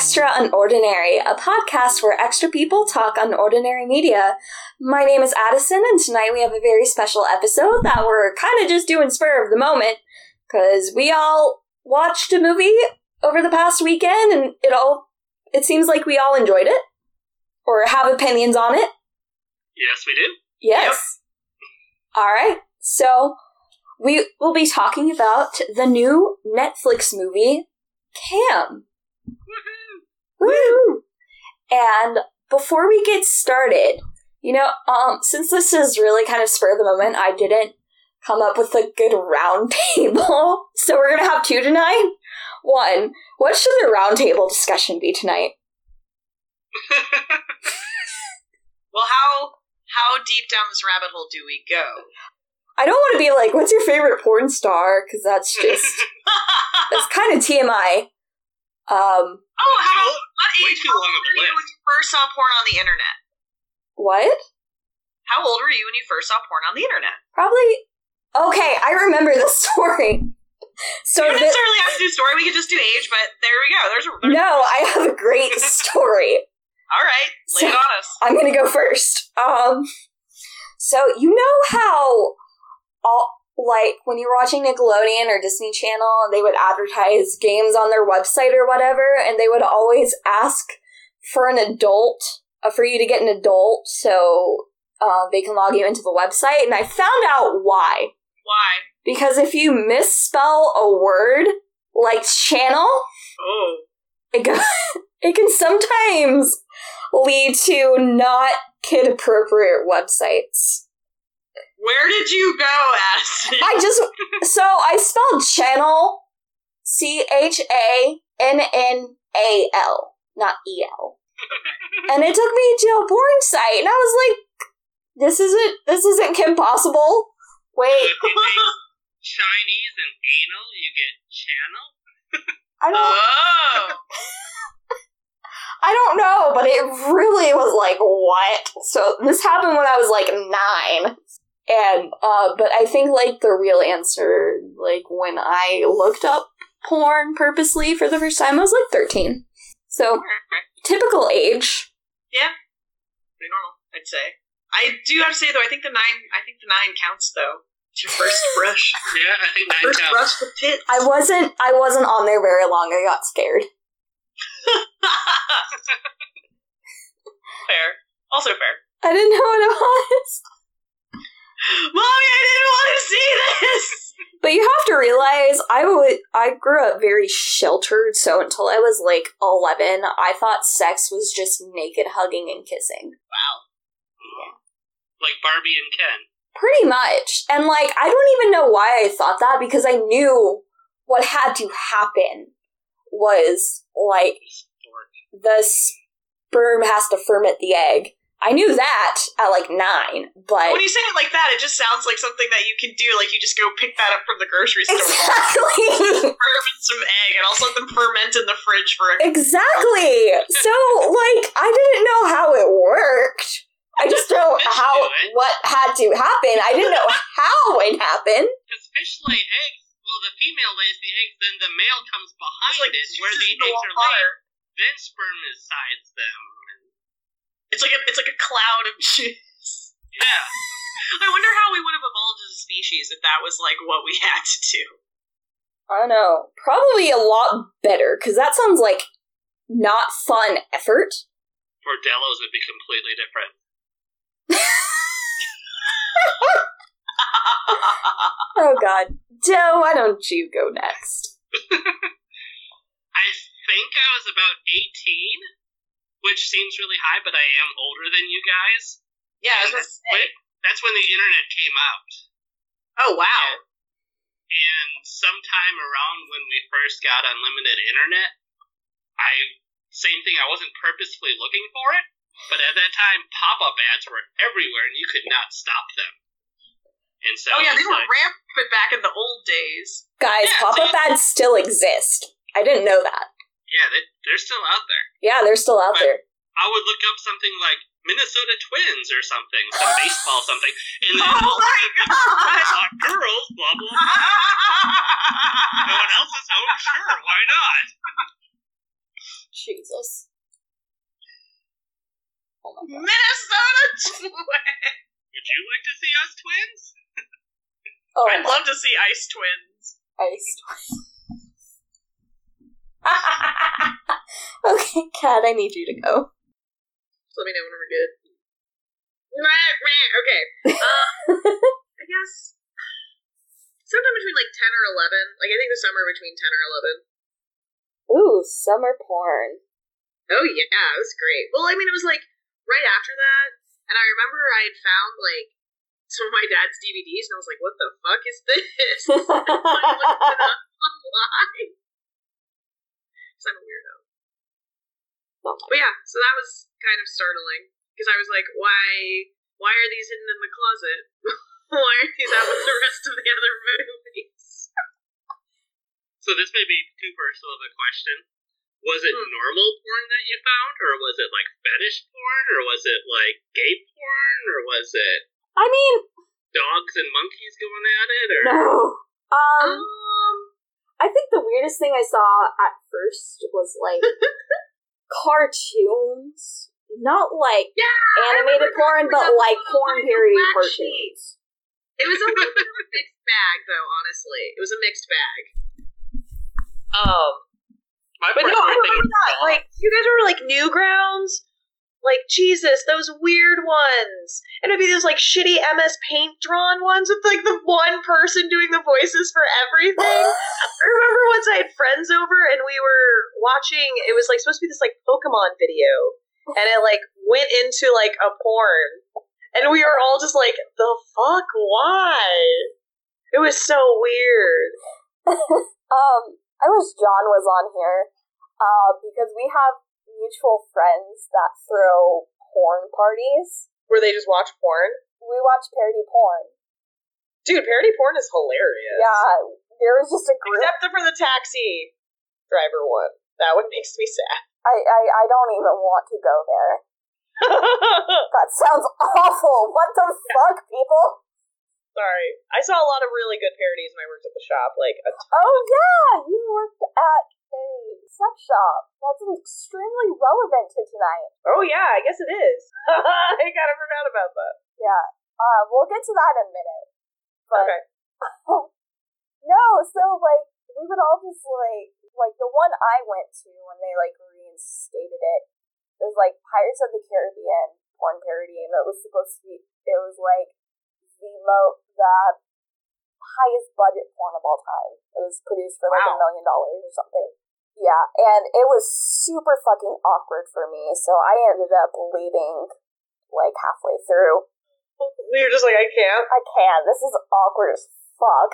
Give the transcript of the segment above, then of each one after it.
Extra Unordinary, a podcast where extra people talk unordinary media. My name is Addison, and tonight we have a very special episode that we're kind of just doing spur of the moment, because we all watched a movie over the past weekend, and it all, it seems like we all enjoyed it, or have opinions on it. Yes, we do. Yes. Alright, so we will be talking about the new Netflix movie, Cam. Mm-hmm. Woo! And before we get started, you know, um, since this is really kind of spur of the moment, I didn't come up with a good round table. So we're gonna have two tonight. One, what should the round table discussion be tonight? well, how how deep down this rabbit hole do we go? I don't want to be like, what's your favorite porn star? Because that's just that's kind of TMI. Um, oh, how Too- what way age too how long old of a were you list. when you first saw porn on the internet? what? How old were you when you first saw porn on the internet? Probably. Okay, I remember the story. So you don't necessarily have to do story. We could just do age, but there we go. There's a there's, no, I have a great story. all right. Lay it So- on us. I'm gonna go first. Um, so you know how all like when you're watching Nickelodeon or Disney Channel, they would advertise games on their website or whatever, and they would always ask for an adult, uh, for you to get an adult, so uh, they can log you into the website. And I found out why. Why? Because if you misspell a word like channel, Oh. it go- it can sometimes lead to not kid appropriate websites. Where did you go, Addison? I just so I spelled channel C H A N N A L, not E L. And it took me to a porn site and I was like this isn't this isn't Kim Possible. Wait, if you take Chinese and anal, you get channel. I don't oh. I don't know, but it really was like what? So this happened when I was like nine. And uh but I think like the real answer, like when I looked up porn purposely for the first time, I was like thirteen. So typical age. Yeah, pretty normal, I'd say. I do have to say though, I think the nine I think the nine counts though. It's your first brush. Yeah, I think nine First counts. brush with tits. I wasn't I wasn't on there very long, I got scared. fair. Also fair. I didn't know what it was. Mommy, I didn't want to see this. But you have to realize I would I grew up very sheltered, so until I was like eleven, I thought sex was just naked hugging and kissing. Wow. Like Barbie and Ken. Pretty much. And like I don't even know why I thought that because I knew what had to happen was like the sperm has to ferment the egg. I knew that at like nine, but When you say it like that, it just sounds like something that you can do. Like you just go pick that up from the grocery store, exactly. ferment some egg, and also let them ferment in the fridge for a. Exactly. So, like, I didn't know how it worked. I just know how eh? what had to happen. I didn't know how it happened. Because fish lay eggs. Well, the female lays the eggs, then the male comes behind like it where the eggs are laid. Then sperm sides them. It's like a it's like a cloud of juice. Yeah. I wonder how we would have evolved as a species if that was like what we had to do. I don't know. Probably a lot better because that sounds like not fun effort. For Bordellos would be completely different. Oh God, Joe, why don't you go next? I think I was about 18, which seems really high, but I am older than you guys. yeah, I was gonna say. Wait, that's when the internet came out. Oh wow. And sometime around when we first got unlimited internet, I same thing. I wasn't purposefully looking for it, but at that time, pop-up ads were everywhere, and you could not stop them. And so, Oh yeah, they were like, rampant back in the old days. Guys, Yeah, pop up see? ads still exist. I didn't know that. Yeah, they, they're still out there. Yeah, they're still out But- there. I would look up something like Minnesota Twins or something, some baseball something, and then Oh my god! hot girls, blah blah blah. No one else is. Oh, sure, why not? Jesus. Oh my god. Minnesota twins. Would you like to see us twins? Oh, I'd love to see ice twins. ice. okay, Kat, I need you to go. Just let me know when we're good. Okay. Um, I guess sometime between like 10 or 11. Like, I think the summer between 10 or 11. Ooh, summer porn. Oh, yeah, it was great. Well, I mean, it was like right after that. And I remember I had found like some of my dad's DVDs, and I was like, what the fuck is this? I looked it up online. Because I'm a weirdo. But yeah, so that was kind of startling. Because I was like, why why are these hidden in the closet? why aren't these out with the rest of the other movies? So this may be too personal of a question. Was it Hmm. normal porn that you found, or was it like fetish porn, or was it like gay porn, or was it I mean, dogs and monkeys going at it, or no. Um, Um, I think the weirdest thing I saw at first was like cartoons. Not like yeah, animated porn, but like porn bit of parody black cartoons. It was a little bit of a mixed bag, though. Honestly, it was a mixed bag. Um, my but no, I remember that. Like, you guys were like Newgrounds? Like Jesus, those weird ones, and it'd be those like shitty MS Paint drawn ones with like the one person doing the voices for everything. I remember once I had friends over and we were watching. It was like supposed to be this like Pokemon video, and it like went into like a porn, and we were all just like, "The fuck? Why?" It was so weird. Um, I wish John was on here, uh, because we have mutual friends that throw porn parties. Where they just watch porn. We watch parody porn. Dude, parody porn is hilarious. Yeah, there was just a group. Except for the taxi driver one. That one makes me sad. I, I, I don't even want to go there. That sounds awful. What the fuck, people? Sorry. I saw a lot of really good parodies when I worked at the shop. Like, a ton. Oh yeah, you worked at a sex shop. That's extremely relevant to tonight. oh yeah, I guess it is. I kind of forgot about that. Yeah. Uh, we'll get to that in a minute. But Okay. no, so like we would all just like like the one I went to when they like reinstated it. It was like Pirates of the Caribbean porn parody, and it was supposed to be. It was like the mo the highest budget porn of all time. It was produced for like a Wow. million dollars or something. Yeah, and it was super fucking awkward for me, so I ended up leaving like halfway through. You're just like, I can't. I can't. This is awkward as fuck.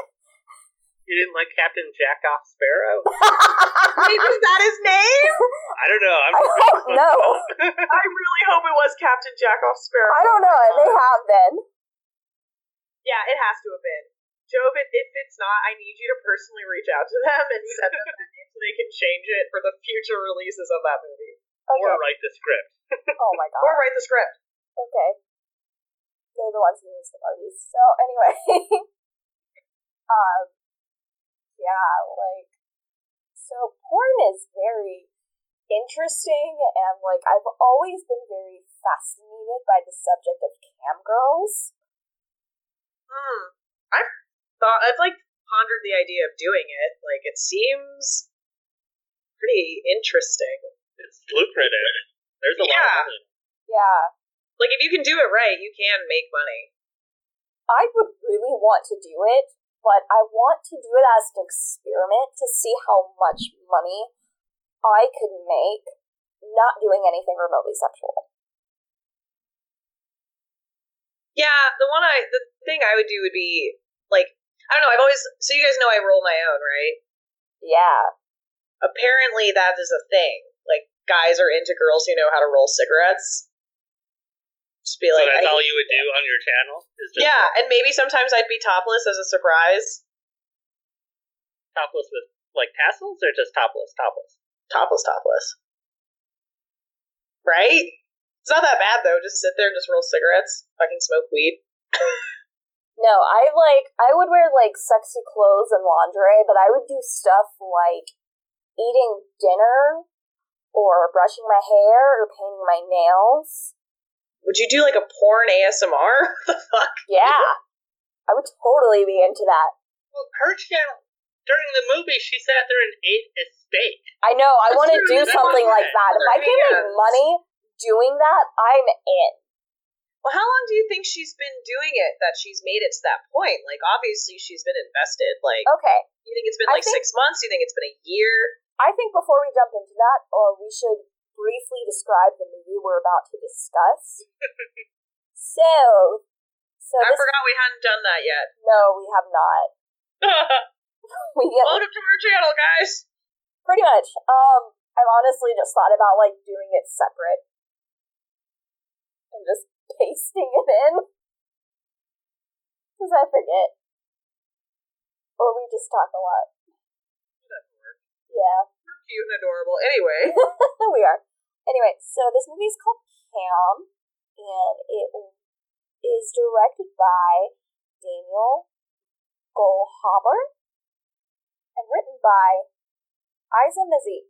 You didn't like Captain Jackoff Sparrow? Wait, was that his name? I don't know. I'm I don't know. I really hope it was Captain Jackoff Sparrow. I don't know. It may have been. Yeah, it has to have been. Joe, if, if it's not, I need you to personally reach out to them and send them the name so they can change it for the future releases of that movie. Okay. Or write the script. Oh my god. Or write the script. Okay. They're the ones who use the parties. So anyway, um, yeah, like, so porn is very interesting, and like I've always been very fascinated by the subject of cam girls. Hmm. I've thought I've like pondered the idea of doing it. Like it seems pretty interesting. It's lucrative. There's a lot of money. Yeah, Like if you can do it right, you can make money. I would really want to do it, but I want to do it as an experiment to see how much money I could make not doing anything remotely sexual. Yeah, the one I the thing I would do would be like I don't know, I've always so you guys know I roll my own, right? Yeah. Apparently that is a thing. Like guys are into girls who know how to roll cigarettes. Just be So like that's I- all you would do on your channel? Is just Yeah, and maybe sometimes I'd be topless as a surprise. topless with like tassels or just topless, topless? Topless topless. Right? It's not that bad though, just sit there and just roll cigarettes, fucking smoke weed. No, I like I would wear like sexy clothes and lingerie, but I would do stuff like eating dinner or brushing my hair or painting my nails. Would you do like a porn ASMR? the fuck? Yeah. I would totally be into that. Well, her channel during the movie, she sat there and ate a steak. I know, I That's want to true, do that's something like that. If I can make money doing that, I'm in. Well, how long do you think she's been doing it that she's made it to that point? Like, obviously, she's been invested. Like, Okay. you think it's been like think- six months? Do you think it's been a year? I think before we jump into that, or we should briefly describe the movie we're about to discuss. so, so I this, forgot we hadn't done that yet. no, we have not. We get Welcome to our channel, guys. pretty much. Um, I've honestly just thought about like doing it separate and just pasting it in because I forget, or we just talk a lot. Yeah. Cute and adorable. Anyway, we are. Anyway, so this movie is called Cam, and it is directed by Daniel Goldhaber and written by Isa Mazzie.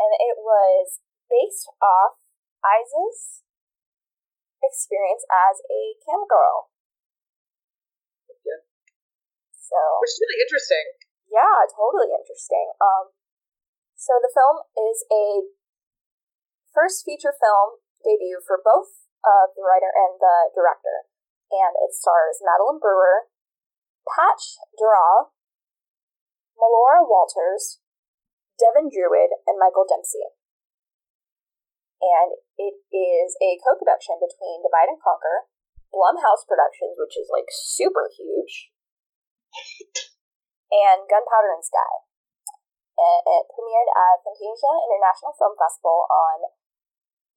And it was based off Isa's experience as a cam girl. Yeah. So which is really interesting. yeah, totally interesting. Um, so the film is a first feature film debut for both uh, the writer and the director, and it stars Madeline Brewer, Patch Darragh, Melora Walters, Devin Druid, and Michael Dempsey. And it is a co-production between Divide and Conquer, Blumhouse Productions, which is like super huge, and Gunpowder and Sky. And it premiered at Fantasia International Film Festival on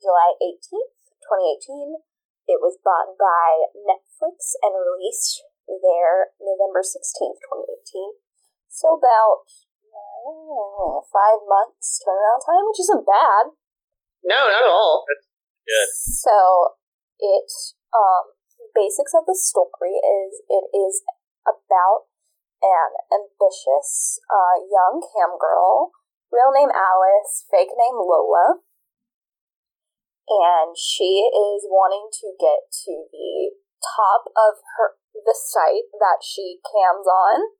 July 18th, 2018. It was bought by Netflix and released there November 16th, 2018. So about five months turnaround time, which isn't bad. No, not at all. Good. So it um basics of the story is it is about an ambitious uh, young cam girl, real name Alice, fake name Lola, and she is wanting to get to the top of her the site that she cams on.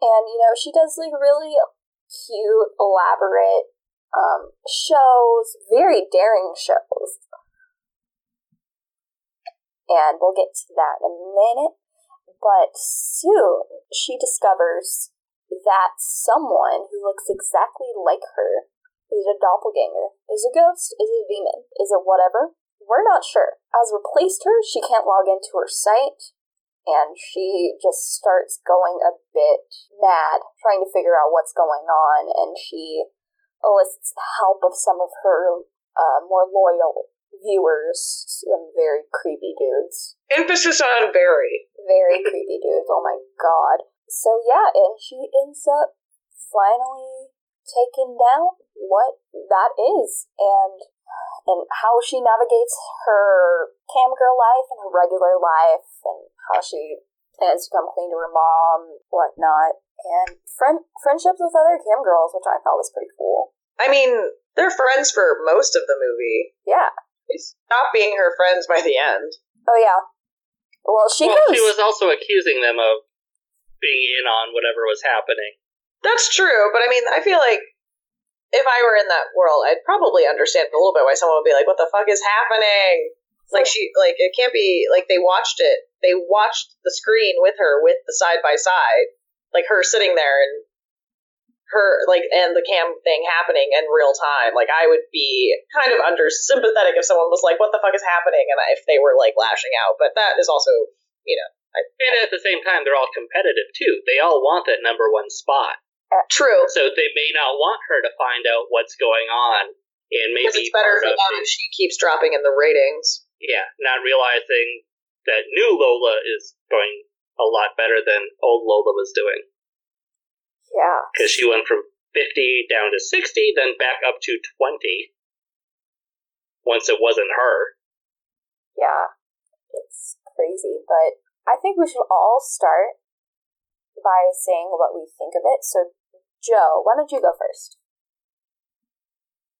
And you know, she does like really cute, elaborate um, shows, very daring shows. And we'll get to that in a minute. But soon she discovers that someone who looks exactly like her is it a doppelganger? Is it a ghost? Is it a demon? Is it whatever? We're not sure. Has replaced her, she can't log into her site, and she just starts going a bit mad, trying to figure out what's going on, and she elicits the help of some of her uh, more loyal viewers, some very creepy dudes. Emphasis on very. Very creepy dudes, oh my god. So yeah, and she ends up finally taking down what that is and and how she navigates her cam girl life and her regular life and how she plans to come clean to her mom, whatnot, and friend friendships with other cam girls, which I thought was pretty cool. I mean, they're friends for most of the movie. Yeah. They stop being her friends by the end. Oh yeah. Well, she well, goes. she was also accusing them of being in on whatever was happening. That's true, but I mean, I feel like if I were in that world, I'd probably understand a little bit why someone would be like, "What the fuck is happening?" Like she, like it can't be like they watched it. They watched the screen with her, with the side by side, like her sitting there and her like and the cam thing happening in real time. Like I would be kind of under sympathetic if someone was like, "What the fuck is happening?" and if they were like lashing out. But that is also, you know, And at the same time, they're all competitive too. They all want that number one spot. Uh, true. So they may not want her to find out what's going on and maybe it's better for them if she keeps dropping in the ratings. yeah, not realizing that new Lola is going a lot better than old Lola was doing yeah. because she went from 50 down to 60, then back up to 20 once it wasn't her. Yeah, it's crazy, but I think we should all start by saying what we think of it. So, Joe, why don't you go first?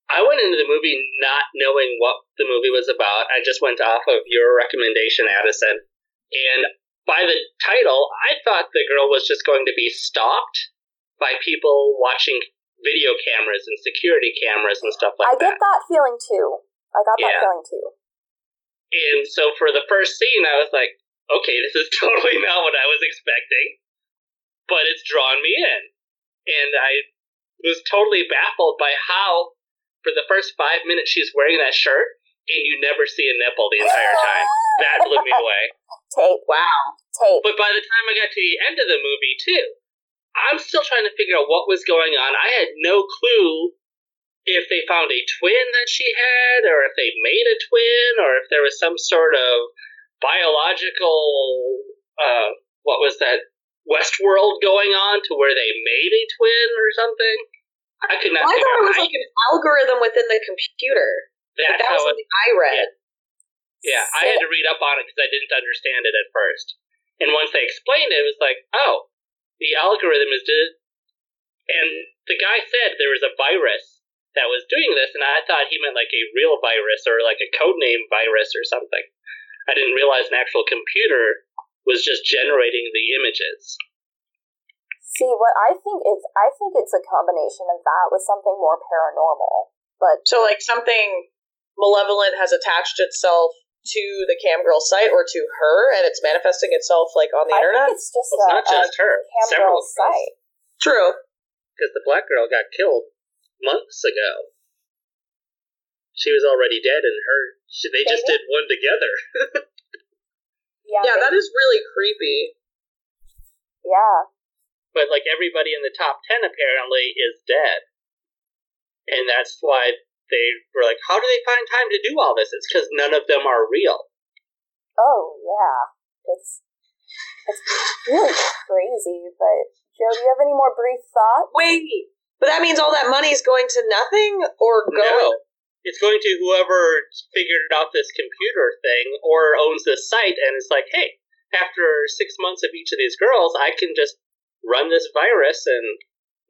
I went into the movie not knowing what the movie was about. I just went off of your recommendation, Addison. And by the title, I thought the girl was just going to be stalked by people watching video cameras and security cameras and stuff like that. I get that feeling too. I got that feeling too. And so for the first scene, I was like, okay, this is totally not what I was expecting, but it's drawn me in. And I was totally baffled by how, for the first five minutes, she's wearing that shirt you never see a nipple the entire time. That blew me away. Tape, Wow. tape. But by the time I got to the end of the movie, too, I'm still trying to figure out what was going on. I had no clue if they found a twin that she had, or if they made a twin, or if there was some sort of biological, uh, what was that, Westworld going on to where they made a twin or something. I could not Well, I thought it was like an algorithm within the computer. Like, that's that was how it, something I read. Yeah, I had to read up on it because I didn't understand it at first. And once they explained it, it was like, oh, the algorithm is did. And the guy said there was a virus that was doing this, and I thought he meant like a real virus or like a codename virus or something. I didn't realize an actual computer was just generating the images. See, what I think is, I think it's a combination of that with something more paranormal. But So, like, something malevolent has attached itself to the camgirl site or to her, and it's manifesting itself, like, on the I internet? think it's just Well, it's a, not just a her. Several camgirl site. True. Because the black girl got killed months ago. She was already dead, and her she, they just did one together. Yeah, Yeah, that is really creepy. yeah. but like everybody in the top 10 apparently is dead and that's why they were like how do they find time to do all this it's because none of them are real Oh, yeah. It's it's really crazy. But Joe, do you have any more brief thoughts? Wait, but that means all that money is going to nothing or going. no it's going to whoever figured out this computer thing or owns this site and it's like hey after six months of each of these girls i can just run this virus and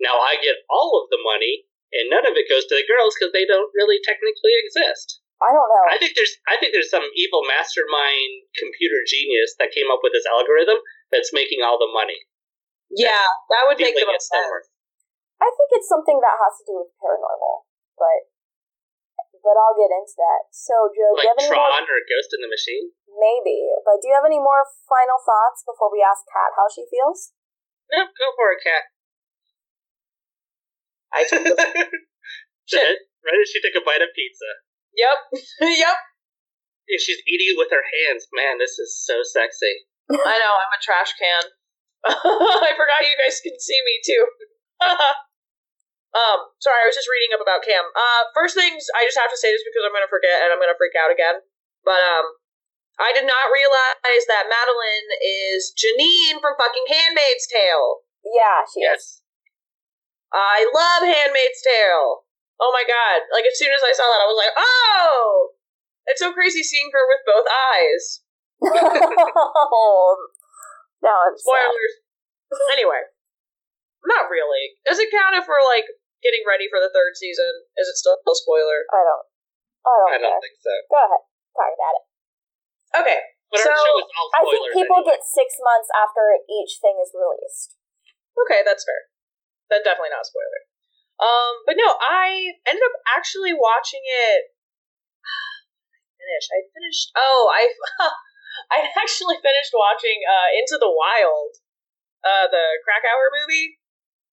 now i get all of the money and none of it goes to the girls because they don't really technically exist I don't know. I think there's I think there's some evil mastermind computer genius that came up with this algorithm that's making all the money. Yeah, that would make the most sense. I think it's something that has to do with paranormal, but but I'll get into that. So, Joe, do you Like have any more? Tron or Ghost in the Machine. Maybe, but do you have any more final thoughts before we ask Kat how she feels? No, go for it, Kat. I took the- Shit. Right as she took a bite of pizza. yep, yep. And she's eating with her hands. Man, this is so sexy. I know. I'm a trash can. I forgot you guys can see me too. um, sorry, I was just reading up about Cam. Uh, first things, I just have to say this because I'm gonna forget and I'm gonna freak out again. But um, I did not realize that Madeline is Janine from fucking Handmaid's Tale. Yeah, she is. Yes. I love Handmaid's Tale. Oh my god! Like as soon as I saw that, I was like, oh! It's so crazy seeing her with both eyes. now I'm sad. Spoilers. anyway, not really. Does it count if we're like getting ready for the third season? Is it still a spoiler? I don't. I don't, I don't care. think so. Go ahead, talk about it. Okay. But So, our show is all I think people anyway. get six months after each thing is released. Okay, that's fair. That's definitely not a spoiler. Um, but no, I ended up actually watching it. Finish. I finished. Oh, I I actually finished watching uh, Into the Wild, uh, the Krakauer movie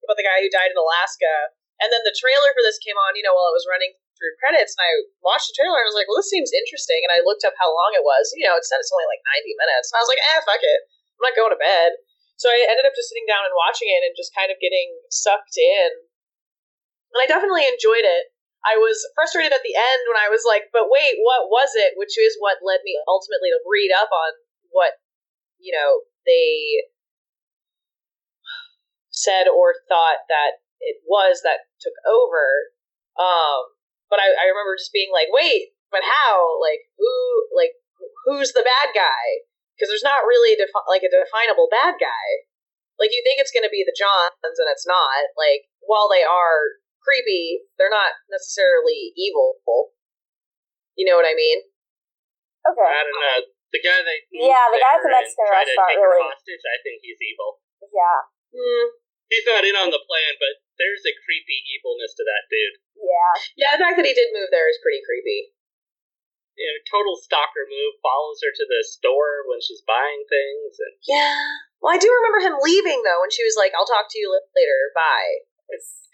about the guy who died in Alaska. And then the trailer for this came on, you know, while it was running through credits, and I watched the trailer and I was like, well, this seems interesting. And I looked up how long it was. You know, it said it's only like 90 minutes. And I was like, eh, fuck it. I'm not going to bed. So I ended up just sitting down and watching it and just kind of getting sucked in. And I definitely enjoyed it. I was frustrated at the end when I was like, but wait, what was it? Which is what led me ultimately to read up on what, you know, they said or thought that it was that took over. Um, but I, I remember just being like, wait, but how? Like, who, like, who's the bad guy? Because there's not really a defi- like a definable bad guy. Like, you think it's going to be the Johns, and it's not. Like, while they are creepy. They're not necessarily evil. You know what I mean? Okay. I don't know. The guy that Yeah, the guy at the Mexican tried to restaurant take her really- hostage, I think he's evil. Yeah. Hmm. He's not in on the plan, but there's a creepy evilness to that dude. Yeah. Yeah, the fact that he did move there is pretty creepy. You know, total stalker move. Follows her to the store when she's buying things, and Yeah. Well, I do remember him leaving though when she was like, "I'll talk to you later. Bye."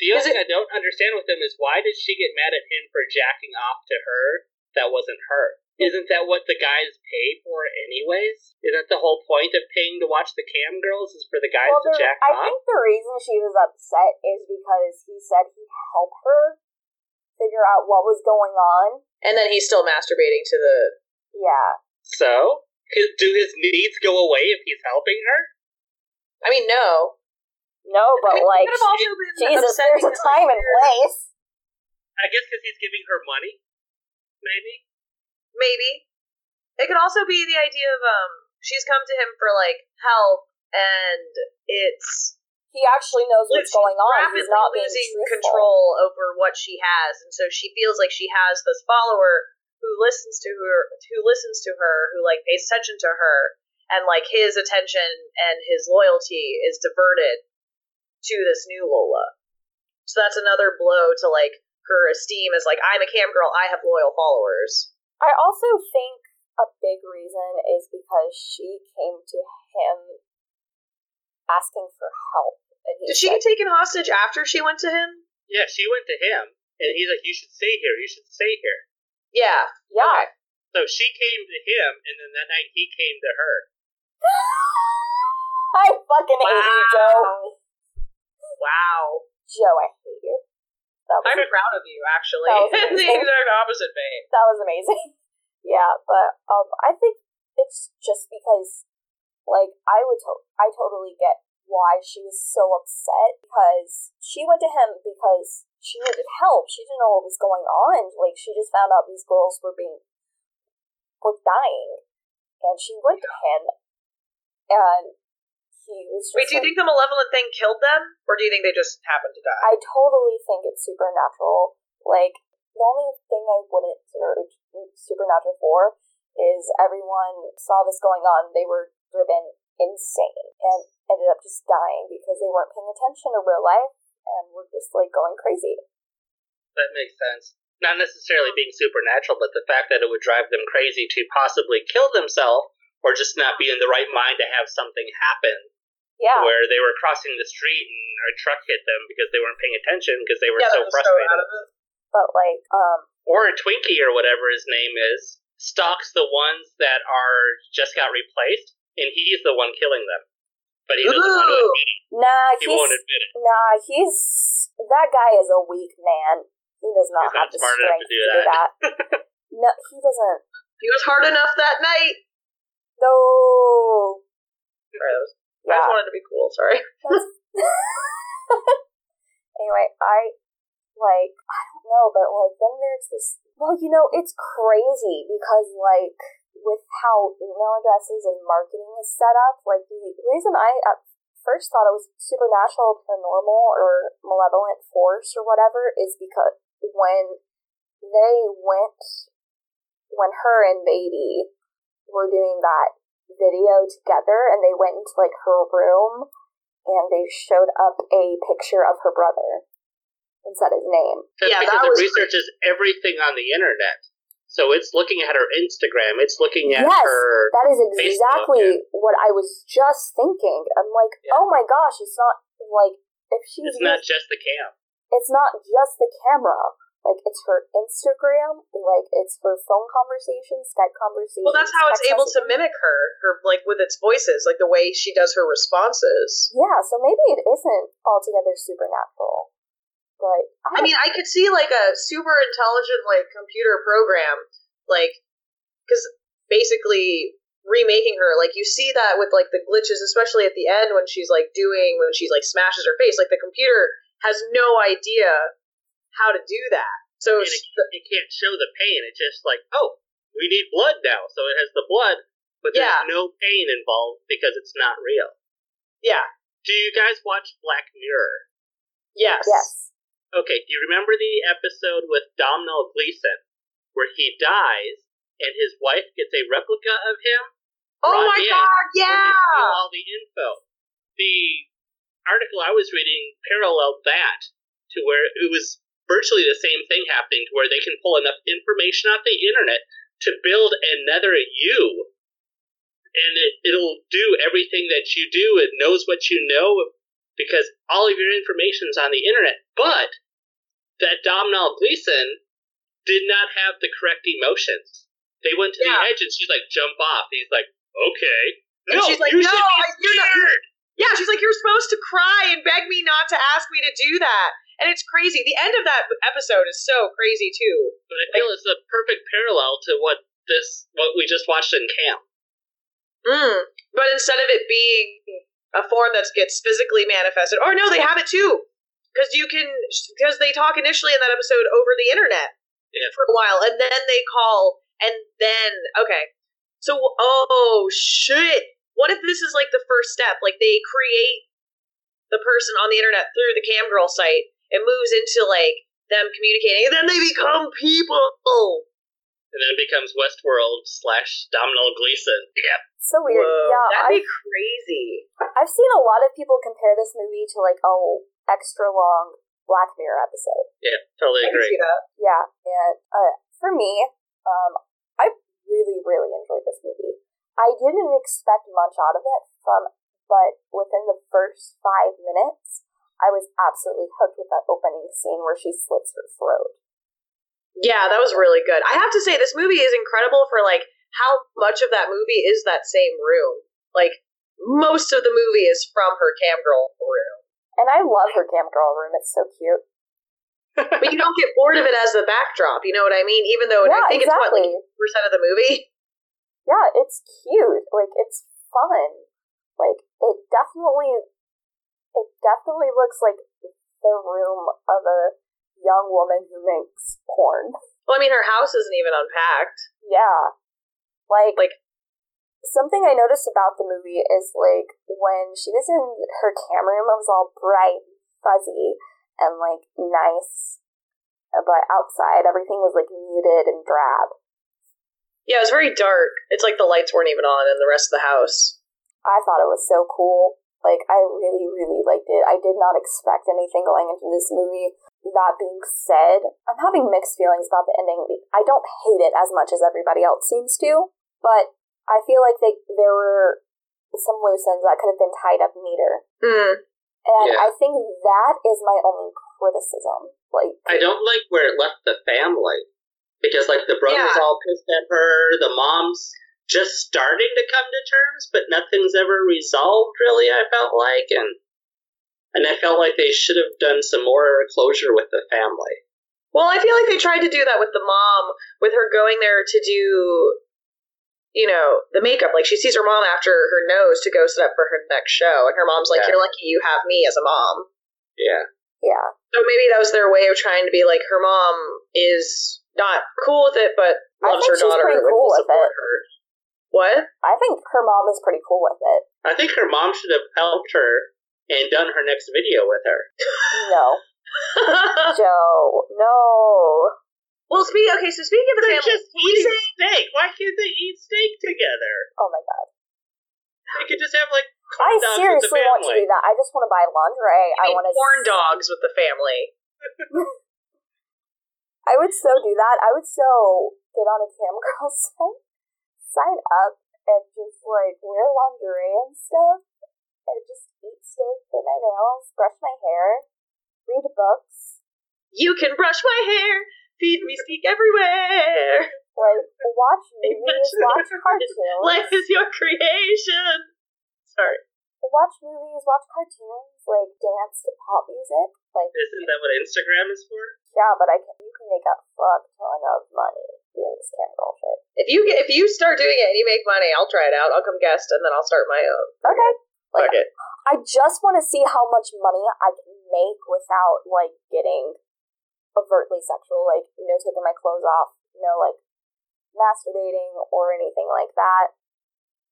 the only Is thing I don't understand with him is why did she get mad at him for jacking off to her? That wasn't her. Hmm. Isn't that what the guys pay for, anyways? Isn't that the whole point of paying to watch the cam girls is for the guys Well, to jack I off? I think the reason she was upset is because he said he'd help her figure out what was going on. And then he's still masturbating to the. Yeah. So, his, do his needs go away if he's helping her? I mean, no. No, but I mean, like, it could have also been Jesus, there's a time and place. I guess because he's giving her money, maybe. Maybe. It could also be the idea of um she's come to him for like help and it's He actually knows what's going on. He's not being losing truthful. control over what she has and so she feels like she has this follower who listens to her who listens to her who like pays attention to her and like his attention and his loyalty is diverted to this new Lola. So that's another blow to like her esteem as like I'm a cam girl, I have loyal followers. I also think a big reason is because she came to him asking for help. And he Did she said, get taken hostage after she went to him? Yeah, she went to him, and he's like, "You should stay here. You should stay here." Yeah. Yeah. So she came to him, and then that night he came to her. I fucking hate you, Joe. Wow. Joe, I hate you. That was, I'm proud of you, actually. In the exact opposite vein. that was amazing. yeah, but um, I think it's just because, like, I would to- I totally get why she was so upset because she went to him because she needed help. She didn't know what was going on. Like, she just found out these girls were being were dying, and she went to him, and he was just Wait, do you like, think the malevolent thing killed them? Or do you think they just happened to die? I totally think it's supernatural. Like, the only thing I wouldn't search supernatural for is everyone saw this going on. They were driven insane and ended up just dying because they weren't paying attention to real life and were just like going crazy. That makes sense. Not necessarily being supernatural, but the fact that it would drive them crazy to possibly kill themselves or just not be in the right mind to have something happen Yeah. where they were crossing the street and a truck hit them because they weren't paying attention because they were yeah, so they're so frustrated. out of it. But like, um, or a Twinkie or whatever his name is stalks the ones that are just got replaced, and he's the one killing them. But he doesn't want to admit it. nah, He won't admit it. nah, he's that guy is a weak man. He does not He's have not the smart enough strength to do that. no, he doesn't. He was hard enough that night. Though, Sorry, that was, I just wanted to be cool. Sorry. anyway, I like I don't know, but like then there's this. Well, you know, it's crazy because like with how email addresses and marketing is set up. Like the reason I at first thought it was supernatural, paranormal, or malevolent force or whatever is because when they went when her and baby were doing that video together and they went into like her room and they showed up a picture of her brother and said his name. That's Yeah, because that it was- researches everything on the internet. So it's looking at her Instagram. It's looking at Yes, her. That is exactly what I was just thinking. I'm like, Yeah. oh my gosh, it's not like if she's It's not just the cam. it's not just the camera. Like it's her Instagram, like it's her phone conversations, Skype conversations. Well, that's how it's text able to mimic her, her like with its voices, like the way she does her responses. Yeah, so maybe it isn't altogether supernatural. But I mean, I could see like a super intelligent like computer program, like because basically remaking her. Like you see that with like the glitches, especially at the end when she's like doing when she's like smashes her face. Like the computer has no idea how to do that. So And it, it can't show the pain. It's just like, oh, we need blood now. So it has the blood, but there's Yeah. no pain involved because it's not real. yeah, Do you guys watch Black Mirror? yes, yes. Okay, do you remember the episode with Domhnall Gleeson where he dies and his wife gets a replica of him? Oh my god, yeah! all the info. The article I was reading paralleled that to where it was virtually the same thing happening, to where they can pull enough information off the internet to build another you, and it, it'll do everything that you do. It knows what you know because all of your information's on the internet. But that Domhnall Gleeson did not have the correct emotions. They went to Yeah. the edge, and she's like, "Jump off." He's like, "Okay." And no, she's like, you "No, I- you're not- scared." Yeah, she's like, you're supposed to cry and beg me not to ask me to do that. And it's crazy. The end of that episode is so crazy too. But I feel it's a perfect parallel to what this what we just watched in Cam. Mm. But instead of it being a form that gets physically manifested, or no, they have it too, because you can because they talk initially in that episode over the internet Yeah. for a while, and then they call, and then okay, so oh shit, what if this is like the first step? Like they create the person on the internet through the camgirl site, it moves into like them communicating, and then they become people. And then it becomes Westworld slash Domhnall Gleeson. Yeah. So weird. Whoa, yeah, that'd be I've, crazy. I've seen a lot of people compare this movie to like a extra long Black Mirror episode. Yeah, totally I agree. that. Yeah, and uh, for me, um, I really, really enjoyed this movie. I didn't expect much out of it from, but within the first five minutes, I was absolutely hooked with that opening scene where she slits her throat. Yeah, that was really good. I have to say, this movie is incredible for like how much of that movie is that same room. Like most of the movie is from her camgirl room, And I love her cam girl room; it's so cute. but you don't get bored of it as the backdrop. You know what I mean? Even though yeah, I think it's what exactly. like percent of the movie. yeah, it's cute. Like it's fun. Like it definitely, it definitely looks like the room of a young woman who makes porn. Well, I mean, her house isn't even unpacked. Yeah, like Like- something I noticed about the movie is like when she was in her camera room, it was all bright, and fuzzy, and like nice. But outside, everything was like muted and drab. Yeah, it was very dark. It's like the lights weren't even on in the rest of the house. I thought it was so cool. Like, I really, really liked it. I did not expect anything going into this movie. That being said, I'm having mixed feelings about the ending. I don't hate it as much as everybody else seems to, but I feel like they there were some loose ends that could have been tied up neater. Hmm. And Yeah. I think that is my only criticism. Like, I don't like where it left the family. Because like the brother's Yeah. all pissed at her, the mom's just starting to come to terms, but nothing's ever resolved really, I felt like, and and I felt like they should have done some more closure with the family. Well, I feel like they tried to do that with the mom, with her going there to do, you know, the makeup. Like she sees her mom after her nose to go set up for her next show, and her mom's like, Yeah. "You're lucky you have me as a mom." Yeah. yeah. So maybe that was their way of trying to be like, her mom is not cool with it, but I loves think her she's daughter and will cool with support it. her. What? I think her mom is pretty cool with it. I think her mom should have helped her and done her next video with her. No. Joe, no. Well, speak. Okay, so speaking of the They're family, just eating steak. Why can't they eat steak together? Oh my god. They could just have like I corn dogs with the seriously want to do that. I just want to buy lingerie. I I want to corn dogs with the family. I would so do that. I would so get on a cam girl site, sign up, and just like wear lingerie and stuff, and just eat steak, paint my nails, brush my hair, read books, You can brush my hair, feed me speak everywhere. like watch movies, watch cartoons, Life is your creation. Sorry. watch movies, watch cartoons, like dance to pop music. Like Isn't that what Instagram is for? yeah, but I can you can make a fuck ton of money doing this cam girl shit. If you get if you start doing it and you make money, I'll try it out. I'll come guest and then I'll start my own. Okay. Like Fuck it. I just want to see how much money I can make without like getting overtly sexual, like you know, taking my clothes off, you know, like masturbating or anything like that.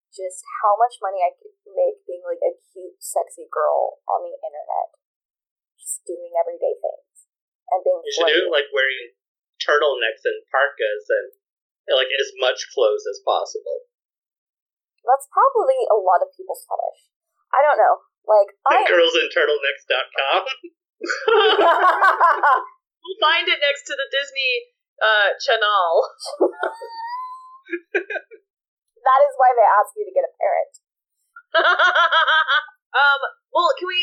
Just how much money I could make being like a cute, sexy girl on the internet, just doing everyday things. and being You should do flirty. like wearing turtlenecks and parkas and like as much clothes as possible. That's probably a lot of people's fetish. I don't know. Like I Girlsinturtlenecks.com. We'll find it next to the Disney uh, channel. that is why they ask you to get a parrot. um. Well, can we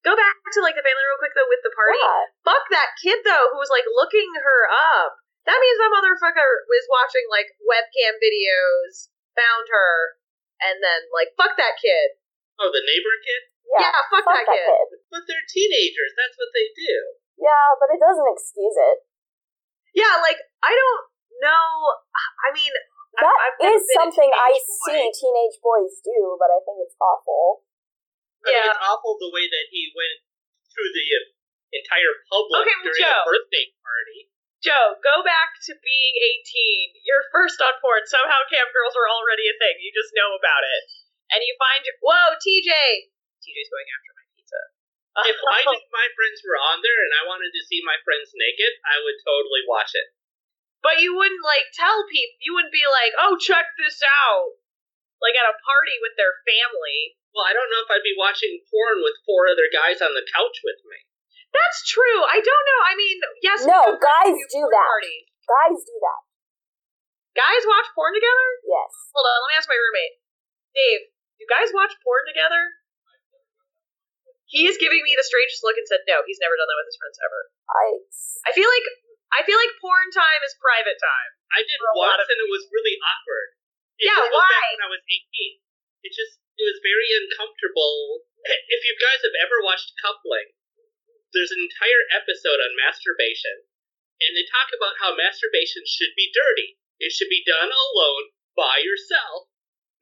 go back to like the family real quick though with the party? Yeah. Fuck that kid though, who was like looking her up. That means that motherfucker was watching like webcam videos, found her, and then like fuck that kid. Oh, the neighbor kid? Yeah, Yeah, fuck, that, kid. But they're teenagers. That's what they do. Yeah, but it doesn't excuse it. Yeah, like I don't know. I mean, I- That I've is something I boy. see teenage boys do, but I think it's awful. I mean, Yeah. it's awful the way that he went through the uh, entire public Okay, well, during Joe. a birthday party. Joe, go back to being 18. You're first on porn. Somehow cam girls are already a thing. You just know about it. And you find your. Whoa, TJ! TJ's going after my pizza. If I knew my friends were on there and I wanted to see my friends naked, I would totally watch it. But you wouldn't, like, tell people. You wouldn't be like, oh, check this out. Like at a party with their family. Well, I don't know if I'd be watching porn with four other guys on the couch with me. That's true. I don't know. I mean, yes. No, guys do that. Parties. Guys do that. Guys watch porn together? Yes. Hold on, let me ask my roommate. Dave, do guys watch porn together? He is giving me the strangest look and said no, he's never done that with his friends ever. I I feel like I feel like porn time is private time. I did For a lot once of and it was really awkward. It Yeah, was why? back when I was 18. It just, it was very uncomfortable. If you guys have ever watched Coupling, there's an entire episode on masturbation, and they talk about how masturbation should be dirty. It should be done alone by yourself,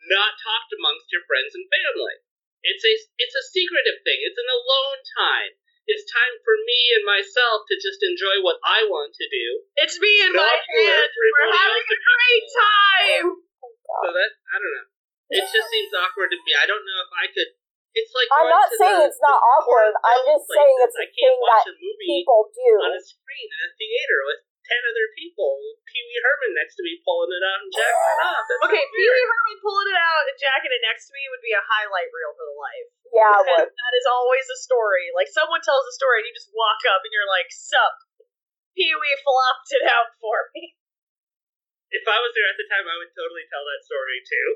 not talked amongst your friends and family. It's a it's a secretive thing. It's an alone time. It's time for me and myself to just enjoy what I want to do. It's me and Not my for hand. We're having a great time. So that I don't know. It just seems awkward to me. I don't know if I could. It's like I'm not saying the- it's not awkward. I'm film just saying it's a I can't thing watch that a movie people do. on a screen in a theater with ten other people. with Pee Wee Herman next to me pulling it out and jacking it up. That's Okay, so Pee Wee Herman pulling it out and jacking it next to me would be a highlight reel for the life. Yeah, I Because would. that is always a story. Like someone tells a story and you just walk up and you're like, "Sup?" Pee Wee flopped it out for me. If I was there at the time, I would totally tell that story too.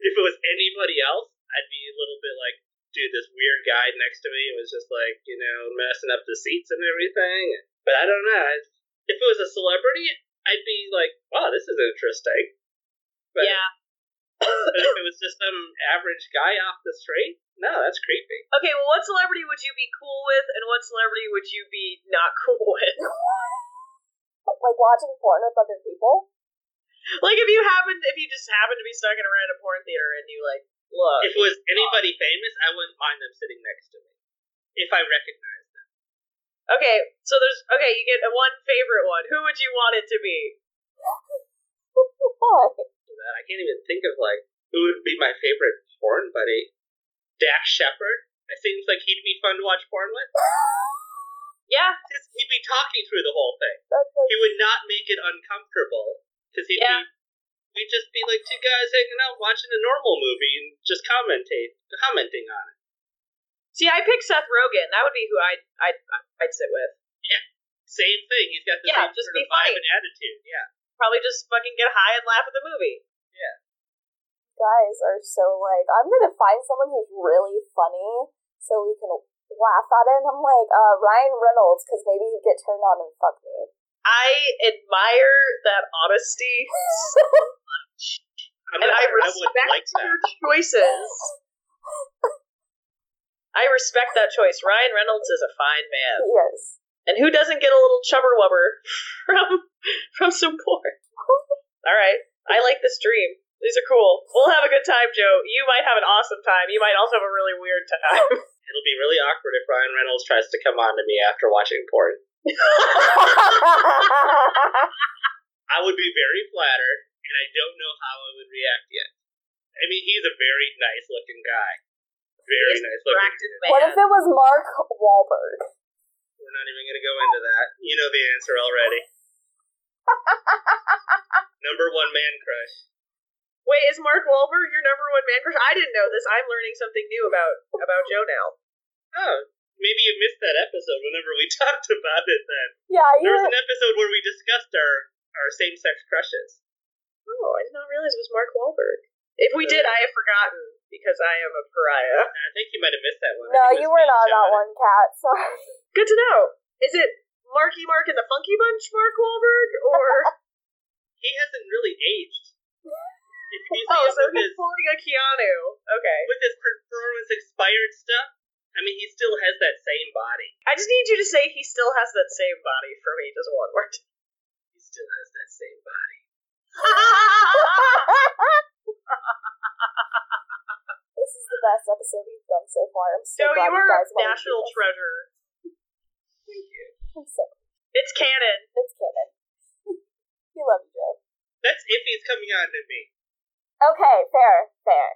If it was anybody else, I'd be a little bit like, dude, this weird guy next to me was just like, you know, messing up the seats and everything. But I don't know. I- If it was a celebrity, I'd be like, wow, this is interesting. But, yeah. but if it was just some average guy off the street, no, that's creepy. Okay, well, what celebrity would you be cool with, and what celebrity would you be not cool with? Like watching porn with other people. like, if you happened, if you just happened to be stuck in a random porn theater and you like, look, If it was anybody famous, I wouldn't mind them sitting next to me. If I recognized them. Okay, so there's okay, you get a one favorite one. Who would you want it to be? Why? I can't even think of like who would be my favorite porn buddy. Dax Shepard. It seems like he'd be fun to watch porn with. Yeah, he'd be talking through the whole thing. Like, He would not make it uncomfortable because he'd Yeah. be. We'd just be like two guys hanging out watching a normal movie and just commentate, commenting on it. See, I pick Seth Rogen. That would be who I'd I'd I'd sit with. Yeah, same thing. He's got the Yeah, same just sort be of vibe funny. and attitude. Yeah. Probably just fucking get high and laugh at the movie. Yeah, guys are so like, I'm gonna find someone who's really funny so we can laugh at it. And I'm like, uh, Ryan Reynolds, because maybe he'd get turned on and fuck me. I admire that honesty, so much, I'm and not I sure I would respect like that. your choices. I respect that choice. Ryan Reynolds is a fine man, Yes. and who doesn't get a little chubber wubber from from some porn? All right, I like this dream. These are cool. We'll have a good time, Joe. You might have an awesome time. You might also have a really weird time. It'll be really awkward if Ryan Reynolds tries to come on to me after watching porn. I would be very flattered, and I don't know how I would react yet. I mean, he's a very nice looking guy. Very He's nice looking. man. what if it was Mark Wahlberg? We're not even going to go into that. You know the answer already. Number one man crush. Wait, is Mark Wahlberg your number one man crush? I didn't know this. I'm learning something new about about Joe now. Oh, maybe you missed that episode whenever we talked about it then. Yeah, you There was an episode where we discussed our, our same sex crushes. Oh, I did not realize it was Mark Wahlberg. If we did, I have forgotten because I am a pariah. I think you might have missed that one. No, you weren't me on that one, Kat. Sorry. Good to know. Is it Marky Mark and the Funky Bunch, Mark Wahlberg, or He hasn't really aged. If you see oh, so he's his, pulling a Keanu? Okay. with his Performance Inspired stuff, I mean, he still has that same body. I just need you to say he still has that same body for me. Just one word. He still has that same body. This is the best episode we've done so far. I'm so Joe, glad you are a guys wanted to national do this. treasure. I'm so It's canon. it's canon. we love you, Joe. That's if he's coming on to me. Okay, fair, fair,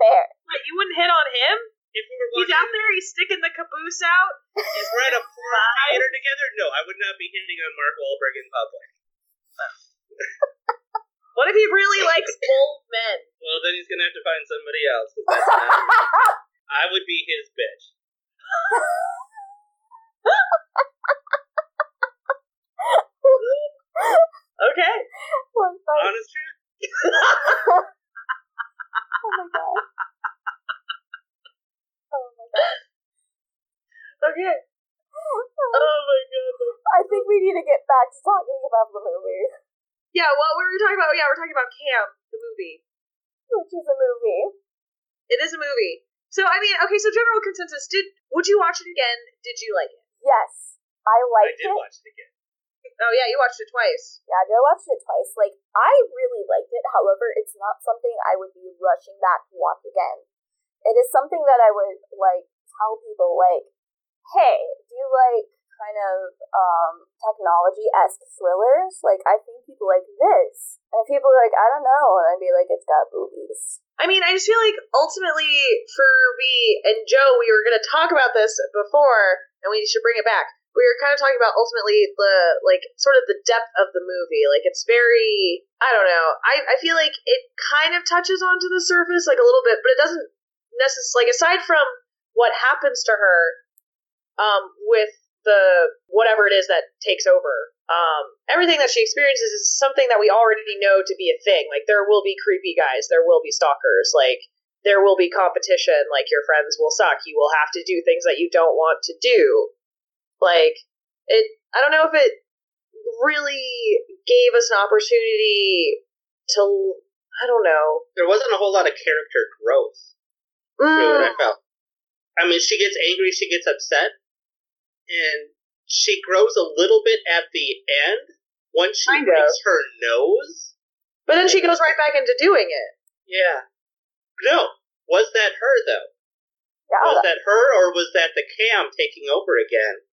fair. Wait, you wouldn't hit on him? If we were He's watching, out there. He's sticking the caboose out. if we're at a porn theater together, no, I would not be hitting on Mark Wahlberg in public. What if he really likes bold men? Well, then he's gonna have to find somebody else. that's. I would be his bitch. Okay. Honest truth. Oh my god. Oh my god. Okay. Oh my god. I think we need to get back to talking about the movie, Yeah, well, we were talking about? Oh, yeah, we're talking about Cam, the movie. which is a movie. It is a movie. So I mean, okay. So general consensus: Did would you watch it again? Did you like it? Yes, I liked it. I did it. watch it again. Oh yeah, you watched it twice. Yeah, I watched it twice. Like, I really liked it. However, it's not something I would be rushing back to watch again. It is something that I would, like, tell people, like, hey, do you like kind of um technology-esque thrillers? Like, I think people like this. And people are like, I don't know, and I'd be like, it's got boobies. I mean, I just feel like ultimately for me and Joe, we were going to talk about this before, and we should bring it back. We were kind of talking about ultimately the like sort of the depth of the movie. Like it's very, I don't know. I I feel like it kind of touches onto the surface like a little bit, but it doesn't necessarily. Like aside from what happens to her, um, with the whatever it is that takes over. Um, everything that she experiences is something that we already know to be a thing. Like there will be creepy guys, there will be stalkers, like there will be competition, like your friends will suck. You will have to do things that you don't want to do. Like it I don't know if it really gave us an opportunity to I don't know. There wasn't a whole lot of character growth. Really, what I Mm, felt. I mean, she gets angry, she gets upset, and she grows a little bit at the end once she Kind of. breaks her nose. but then she goes right back into doing it. Yeah. No. Was that her though? Yeah, Was that, that her, or was that the cam taking over again?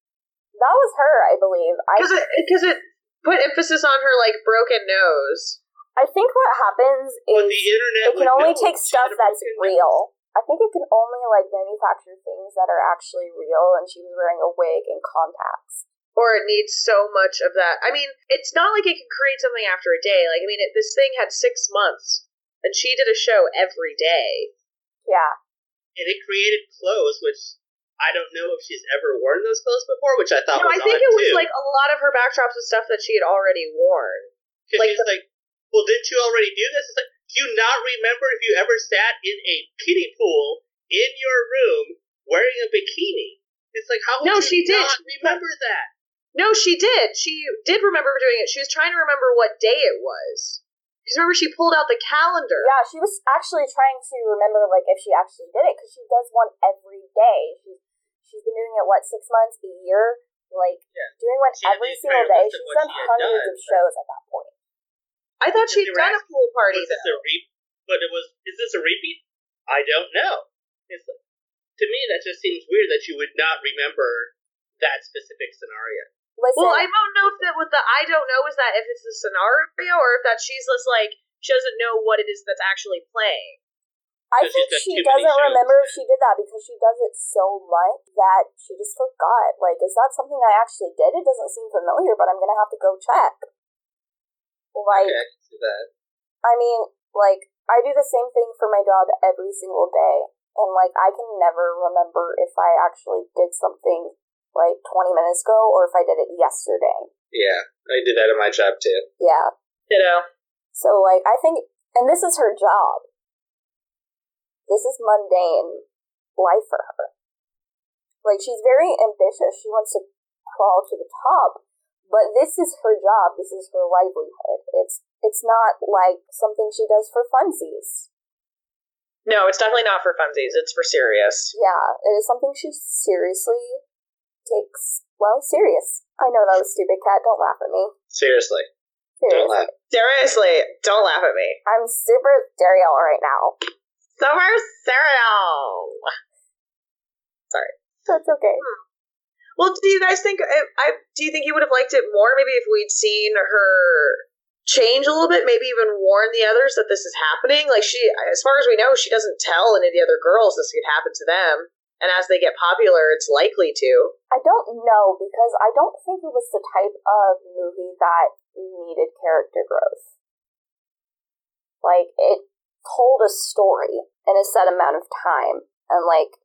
that was her, I believe. I Because it, cause it put emphasis on her like broken nose. I think what happens But is the internet it can only know take stuff that's broken real. Nose. I think it can only like manufacture things that are actually real, and she was wearing a wig and contacts. or it needs so much of that. I mean, it's not like it can create something after a day. Like, I mean, it, this thing had six months, and she did a show every day. Yeah, And it created clothes, which I don't know if she's ever worn those clothes before, which I thought No, was I think odd it was too. like a lot of her backdrops was stuff that she had already worn. 'Cause like she's like, well, didn't you already do this? It's like, do you not remember if you ever sat in a kiddie pool in your room wearing a bikini? It's like, how would No, you she did. not remember that? No, she did. She did remember doing it. She was trying to remember what day it was. Because remember, she pulled out the calendar. yeah. She was actually trying to remember like if she actually did it because she does one every day. She's she's been doing it what six months, a year, like Yeah. doing one She every single day. She's done she had hundreds done, of but- shows at that point. I thought she'd They were done a pool party, Was this though. a re- but it was, is this a repeat? I don't know. It's like, to me, that just seems weird that you would not remember that specific scenario. Listen, Well, I don't know if that with the I don't know is that if it's a scenario or if that she's just like she doesn't know what it is that's actually playing. I think she doesn't remember if she did that because she does it so much that she just forgot. Like, is that something I actually did? It doesn't seem familiar, but I'm gonna have to go check. Like, Okay, I can see that. I mean, like, I do the same thing for my job every single day, and like, I can never remember if I actually did something like 20 minutes ago or if I did it yesterday. Yeah, I do that in my job too. Yeah. You know. So, like, I think, and this is her job. This is mundane life for her. Like, she's very ambitious. She wants to crawl to the top, but this is her job. This is her livelihood. It's it's not like something she does for funsies. No, it's definitely not for funsies. It's for serious. Yeah, it is something she seriously takes well serious. I know that was stupid, Kat. Don't laugh at me. Seriously, don't laugh. Seriously, don't laugh at me. I'm super Dariel right now. Summer cereal. Sorry. That's okay. Hmm. Well, do you guys think? I, I do you think you would have liked it more? Maybe if we'd seen her change a little bit, maybe even warn the others that this is happening. Like she, as far as we know, she doesn't tell any of the other girls this could happen to them. And as they get popular, it's likely to. I don't know because I don't think it was the type of movie that needed character growth. Like it told a story in a set amount of time, and like,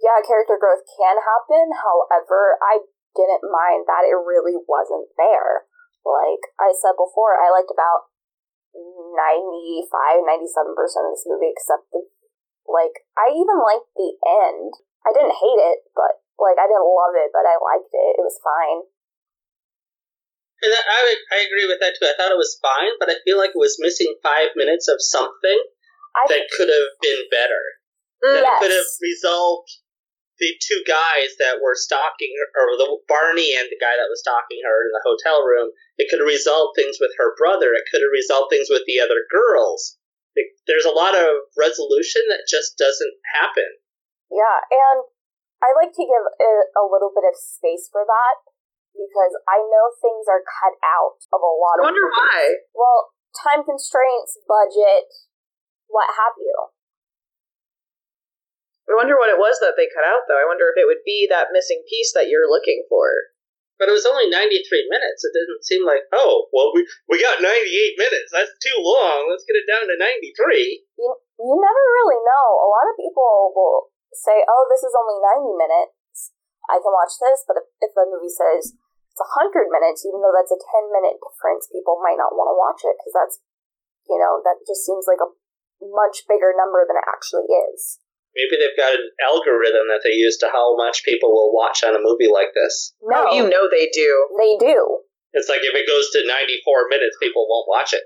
yeah, character growth can happen. However, I didn't mind that it really wasn't there. Like I said before, I liked about 95, 97% of this movie, except the, like, I even liked the end. I didn't hate it, but, like, I didn't love it, but I liked it. It was fine. And I, I agree with that too. I thought it was fine, but I feel like it was missing five minutes of something I that could have been better. That Yes. could have resolved the two guys that were stalking her, or the Barney and the guy that was stalking her in the hotel room. It could have resolved things with her brother. It could have resolved things with the other girls. It, there's a lot of resolution that just doesn't happen. Yeah, and I like to give it a little bit of space for that because I know things are cut out of a lot I of. wonder movies. why. Well, time constraints, budget, what have you. I wonder what it was that they cut out, though. I wonder if it would be that missing piece that you're looking for. But it was only 93 minutes. It didn't seem like, oh, well, we, we got 98 minutes. That's too long. Let's get it down to 93. You, you never really know. A lot of people will say, oh, this is only 90 minutes. I can watch this, but if, if a movie says it's 100 minutes, even though that's a 10 minute difference, people might not want to watch it because that's, you know, that just seems like a much bigger number than it actually is. Maybe they've got an algorithm that they use to how much people will watch on a movie like this. No, Oh, you know they do. they do. It's like if it goes to 94 minutes, people won't watch it.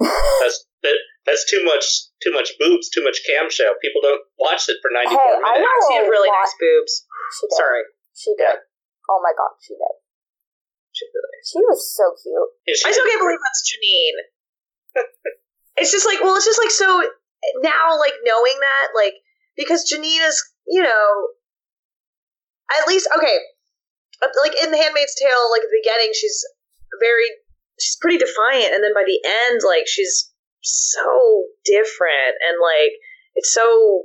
That's that, that's too much too much boobs, too much cam show. People don't watch it for 94 Hey, I minutes. know. She had really nice boobs. She did. Sorry. She did. Oh my god, she did. She really- She was so cute. Is I still can't believe that's Janine. it's just like, well, it's just like so now, like knowing that, like because Janine is, you know, at least okay, like in The Handmaid's Tale, like at the beginning, she's very, she's pretty defiant, and then by the end, like she's so different, and like it's so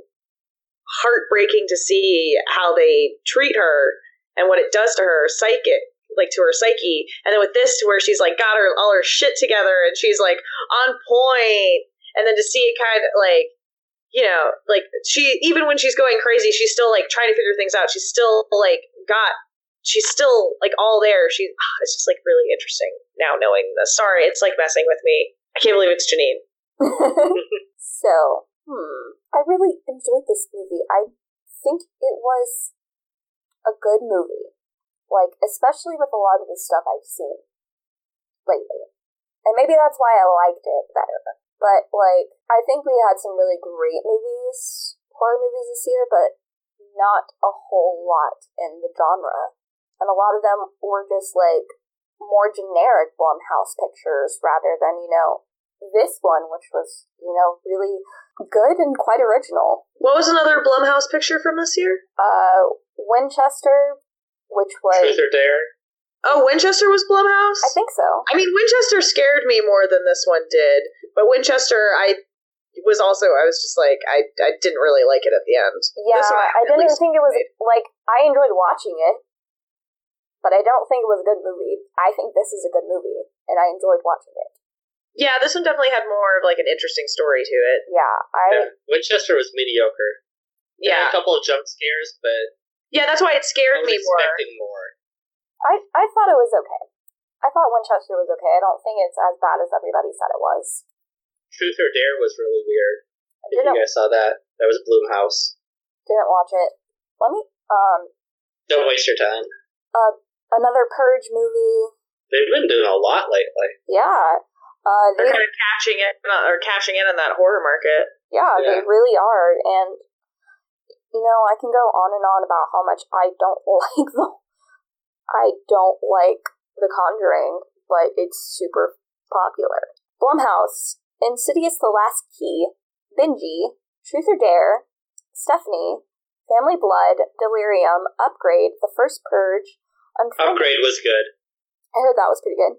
heartbreaking to see how they treat her and what it does to her psychic like to her psyche. And then with this to where she's like got her all her shit together and she's like on point. And then to see it kind of like you know like she even when she's going crazy she's still like trying to figure things out she's still like got she's still like all there she ah, it's just like really interesting now knowing this sorry it's like messing with me i can't believe it's janine so, hmm. I really enjoyed this movie. I think it was a good movie. Like, especially with a lot of the stuff I've seen lately. And maybe that's why I liked it better. But, like, I think we had some really great movies, horror movies this year, but not a whole lot in the genre. And a lot of them were just, like, more generic Blumhouse pictures rather than, you know, this one, which was, you know, really good and quite original. what was another blumhouse picture from this year Uh, Winchester, which was, Truth or Dare? Oh winchester was blumhouse I think so. I mean, Winchester scared me more than this one did, but Winchester, I was also I was just like I I didn't really like it at the end. Yeah, This one I at didn't least think it was enjoyed. like I enjoyed watching it, but I don't think it was a good movie. I think this is a good movie, and I enjoyed watching it. Yeah, this one definitely had more of like an interesting story to it. Yeah, I Yeah. Winchester was mediocre. There Yeah, a couple of jump scares, but yeah, that's why it I scared was me more. expecting more. I I thought it was okay. I thought Winchester was okay. I don't think it's as bad as everybody said it was. Truth or Dare was really weird. I If you didn't guys saw that, that was Blumhouse. didn't watch it. Let me um Don't waste your time. another Purge movie. They've been doing a lot lately. Yeah, uh, They're kind of catching in or cashing in on that horror market. Yeah, they really are. And, you know, I can go on and on about how much I don't like the. I don't like The Conjuring, but it's super popular. Blumhouse, Insidious The Last Key, Benji, Truth or Dare, Stephanie, Family Blood, Delirium, Upgrade, The First Purge, Unfriended. Upgrade was good. I heard that was pretty good.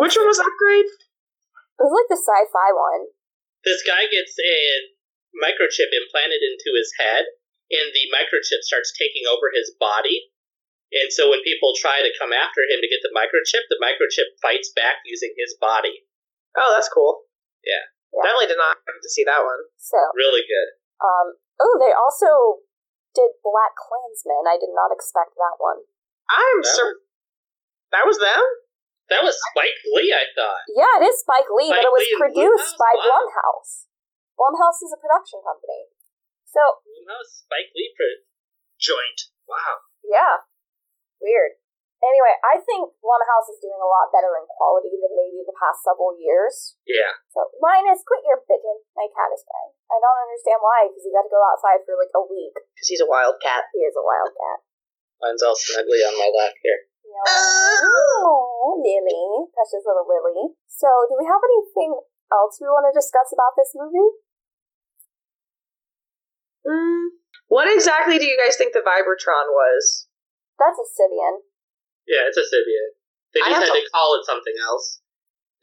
Which one was Upgrade? It was like the sci fi one. This guy gets a microchip implanted into his head, and the microchip starts taking over his body. And so when people try to come after him to get the microchip, the microchip fights back using his body. Oh, that's cool. Yeah. Yeah. Definitely did not have to see that one. So, Really good. um, oh, they also did Black Klansman. I did not expect that one. I'm That sur- That was them? That was Spike Lee, I thought. Yeah, it is Spike Lee, but it was Lee produced Blumhouse? by Wow. Blumhouse. Blumhouse is a production company. So, Blumhouse Spike Lee pro- joint. Wow. yeah, weird. Anyway, I think Blumhouse is doing a lot better in quality than maybe the past several years. Yeah. So, Linus, quit your bitching. My cat is crying. I don't understand why, because he got to go outside for like a week. Because he's a wild cat. He is a wild cat. Mine's all snuggly on my lap here. Yeah. Oh, Lily. Precious little Lily. So, do we have anything else we want to discuss about this movie? Mm. What exactly do you guys think the Vibratron was? That's a Sybian. Yeah, it's a Sybian. They I just had to- to call it something else.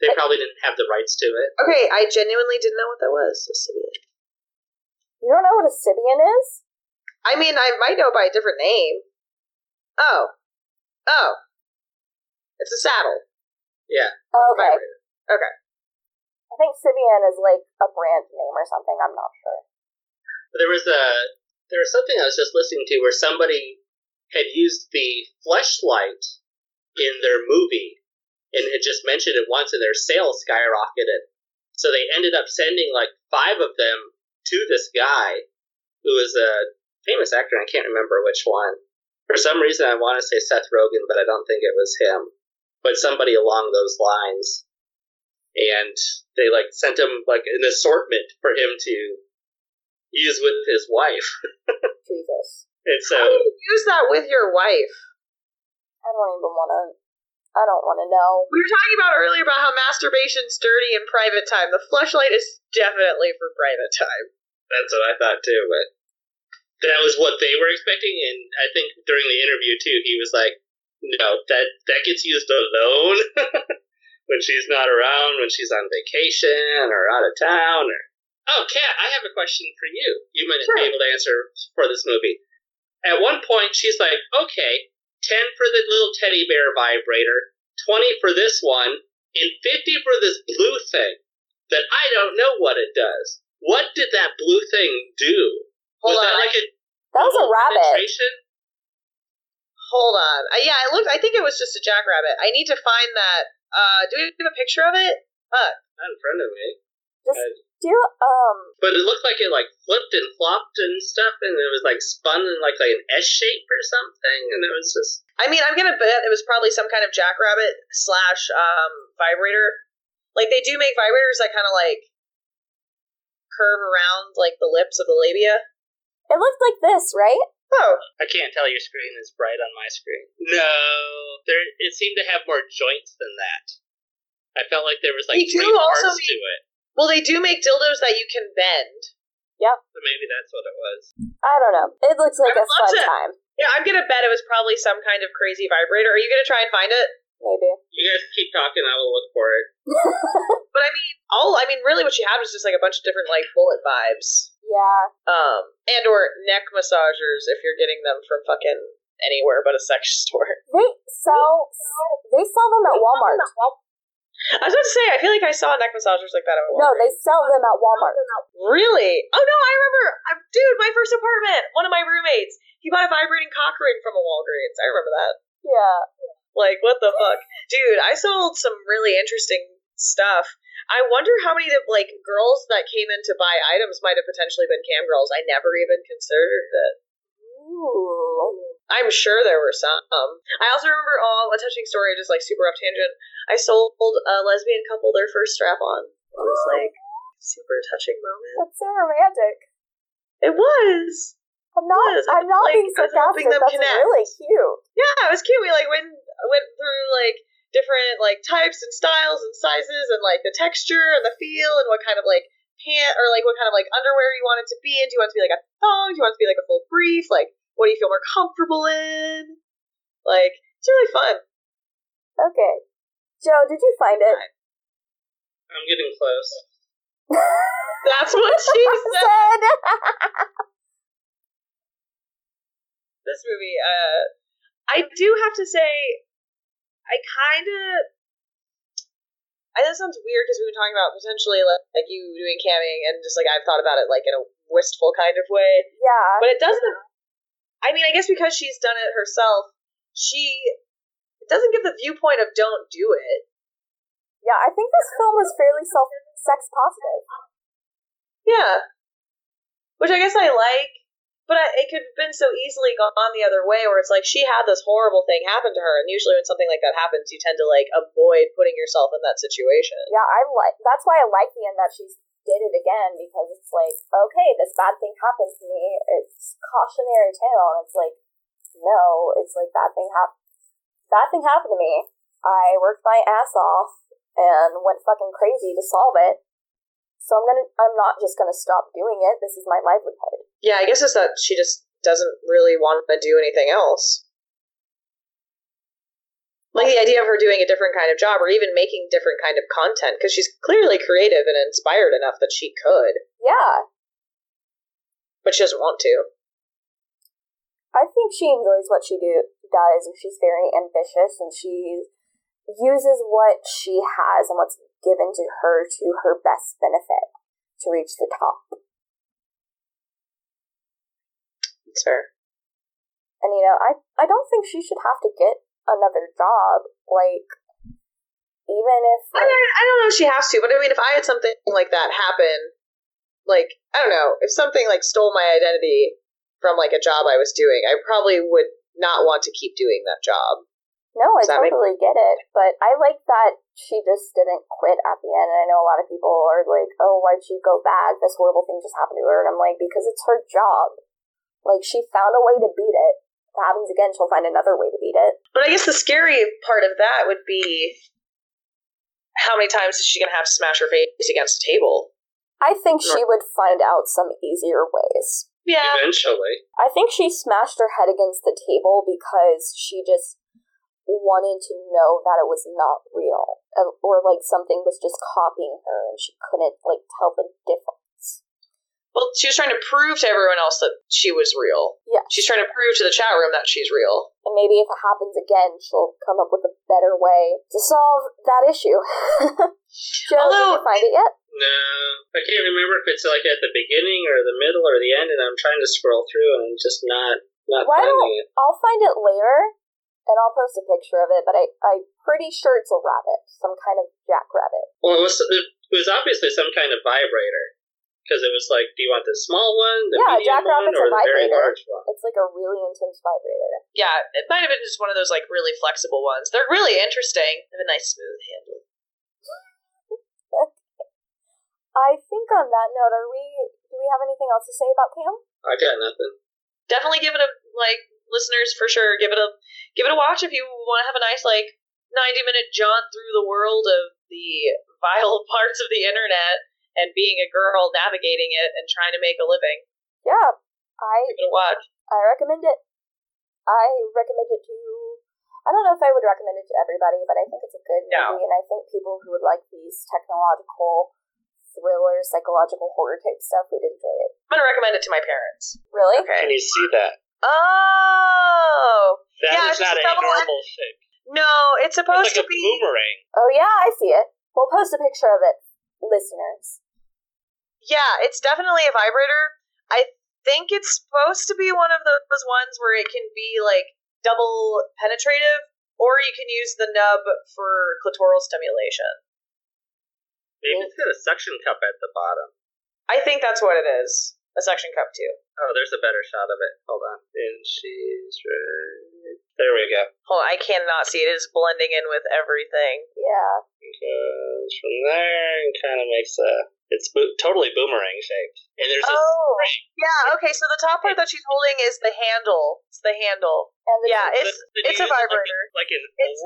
They probably didn't have the rights to it. Okay, I genuinely didn't know what that was. A Sybian. You don't know what a Sybian is? I mean, I might know by a different name. Oh. Oh. It's a saddle. Yeah. Oh, okay. I think Sybian is like a brand name or something. I'm not sure. There was a there was something I was just listening to where somebody had used the fleshlight in their movie and had just mentioned it once and their sales skyrocketed. So they ended up sending like five of them to this guy who was a famous actor, I can't remember which one. For some reason I want to say Seth Rogen, but I don't think it was him. But somebody along those lines. And they like sent him like an assortment for him to use with his wife. Jesus. And so How do you use that with your wife? I don't even want to. I don't want to know. We were talking about earlier about how masturbation's dirty in private time. The fleshlight is definitely for private time. that's what I thought too, but that was what they were expecting and I think during the interview too he was like, No, that that gets used alone when she's not around, when she's on vacation or out of town or Oh, Kat, I have a question for you. You might Sure. be able to answer for this movie. At one point, she's like, okay, 10 for the little teddy bear vibrator, 20 for this one, and 50 for this blue thing that I don't know what it does. What did that blue thing do? Hold was on. that like a That was a rabbit. penetration? Hold on. Uh, yeah, I looked. I think it was just a jackrabbit. I need to find that. Uh, do we have a picture of it? Not in front of me. Just do um. But it looked like it like flipped and flopped and stuff, and it was like spun in like, like an S shape or something, and it was just I mean, I'm gonna bet it was probably some kind of jackrabbit slash um vibrator. Like they do make vibrators that kind of like curve around like the lips of the labia. It looked like this, right? Oh, I can't tell your screen is bright on my screen. No, there it seemed to have more joints than that. I felt like there was like They do three parts also to it. Well, they do make dildos that you can bend. Yeah. So maybe that's what it was. I don't know. It looks like I a would love fun to- time. Yeah, I'm gonna bet it was probably some kind of crazy vibrator. Are you gonna try and find it? Maybe. You guys keep talking. I will look for it. But I mean, all I mean, really, what she had was just like a bunch of different like bullet vibes, Yeah. um, and or neck massagers if you're getting them from fucking anywhere but a sex store. They sell they sell them at Walmart. I was about to say, I feel like I saw neck massagers like that at Walmart. No, they sell them at Walmart. Really? Oh no, I remember. I, dude, my first apartment. One of my roommates. He bought a vibrating cock ring from a Walgreens. I remember that. Yeah. Like, what the fuck, dude? I sold some really interesting stuff. I wonder how many of like girls that came in to buy items might have potentially been cam girls. I never even considered it. Ooh. I'm sure there were some. I also remember, oh, a touching story, just like super off tangent. I sold a lesbian couple their first strap on. It was like super touching moment. That's so romantic. It was. I'm not Was. I'm not Like, being sarcastic. them That's connect. really cute. Yeah, it was cute. We like went went through like different like types and styles and sizes and like the texture and the feel and what kind of like pant or like what kind of like underwear you want it to be and Do you want it to be like a thong? Do you want it to be like a full brief? Like what do you feel more comfortable in? Like it's really fun. Okay. Joe, did you find it? I'm getting close. That's what she said. This movie, uh, I do have to say, I kind of. I know it sounds weird because we've been talking about potentially like, like you doing camming and just like I've thought about it like in a wistful kind of way. yeah. But it doesn't. I mean, I guess because she's done it herself, she it doesn't give the viewpoint of don't do it. Yeah, I think this film is fairly self sex positive. Yeah, which I guess I like, but I, it could have been so easily gone the other way, where it's like she had this horrible thing happen to her, and usually when something like that happens, you tend to like avoid putting yourself in that situation. Yeah, I like that's why I like the end that she's did it again because it's like, okay, this bad thing happened to me. It's cautionary tale and it's like no, it's like bad thing hap- bad thing happened to me. I worked my ass off and went fucking crazy to solve it. So I'm gonna I'm not just gonna stop doing it. This is my livelihood. Yeah, I guess it's that she just doesn't really want to do anything else. Like the idea of her doing a different kind of job or even making different kind of content because she's clearly creative and inspired enough that she could, Yeah. but she doesn't want to. I think she enjoys what she do does and she's very ambitious and she uses what she has and what's given to her to her best benefit to reach the top. It's fair. And you know, I I don't think she should have to get another job. Like even if I don't, I don't know if she has to, but I mean, if I had something like that happen, like, I don't know, if something like stole my identity from like a job I was doing, I probably would not want to keep doing that job. No, I Does make- totally get it, but I like that she just didn't quit at the end. And I know a lot of people are like, "Oh, why'd she go back? This horrible thing just happened to her." And I'm like, because it's her job. Like she found a way to beat it. If happens again, she'll find another way to beat it. But I guess the scary part of that would be how many times is she going to have to smash her face against a table? I think she would find out some easier ways. Yeah. Eventually. I think she smashed her head against the table because she just wanted to know that it was not real, uh, or like something was just copying her, and she couldn't like tell the difference. Well, she was trying to prove to everyone else that she was real. Yeah. She's trying to prove to the chat room that she's real. And maybe if it happens again, she'll come up with a better way to solve that issue. Joe, Although- did you find it yet? No, I can't remember if it's like at the beginning or the middle or the end, and I'm trying to scroll through and I'm just not not Why finding it. I'll find it later, and I'll post a picture of it. But I, I'm pretty sure it's a rabbit, some kind of jackrabbit. Well, it was it was obviously some kind of vibrator because it was like, do you want the small one, the Yeah, medium one, or a the very large one? It's like a really intense vibrator. Yeah, it might have been just one of those like really flexible ones. They're really interesting. They have a nice smooth handle. I think on that note, are we? Do we have anything else to say about Cam? I got nothing. Definitely give it a like listeners for sure. Give it a give it a watch if you want to have a nice like ninety minute jaunt through the world of the vile parts of the internet and being a girl navigating it and trying to make a living. Yeah, I Give it a watch. I recommend it. I recommend it to I don't know if I would recommend it to everybody, but I think it's a good No. movie, and I think people who would like these technological thriller, psychological horror type stuff would enjoy it. I'm gonna recommend it to my parents. Really? Okay. Can you see that? Oh That Yeah, is not a double- normal shape. no, it's supposed It's supposed like to a be. boomerang. Oh yeah, I see it. We'll post a picture of it, listeners. Yeah, it's definitely a vibrator. I think it's supposed to be one of those ones where it can be like double penetrative, or you can use the nub for clitoral stimulation. Maybe it's got a suction cup at the bottom. I think that's what it is. A suction cup too. Oh, there's a better shot of it. Hold on. And she's right. There we go. Hold on, I cannot see it. It is blending in with everything. Yeah. Goes from there and kind of makes a. It's bo- totally boomerang shaped. And there's a Oh, spring. yeah. Okay, so the top part that she's holding is the handle. It's the handle. And the, Yeah, it's Did you it's a vibrator. Like, an It's-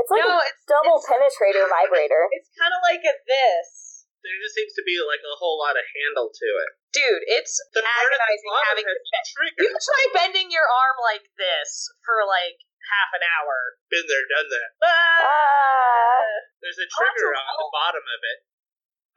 it's like no, a it's double It's, penetrator vibrator. it's kind of like a this, There just seems to be like a whole lot of handle to it. dude. It's The part at the agonizing having has to a trigger. You try bending your arm like this for like half an hour. Been there, done that. Ah. There's a Oh, trigger that's a on the bottom of it.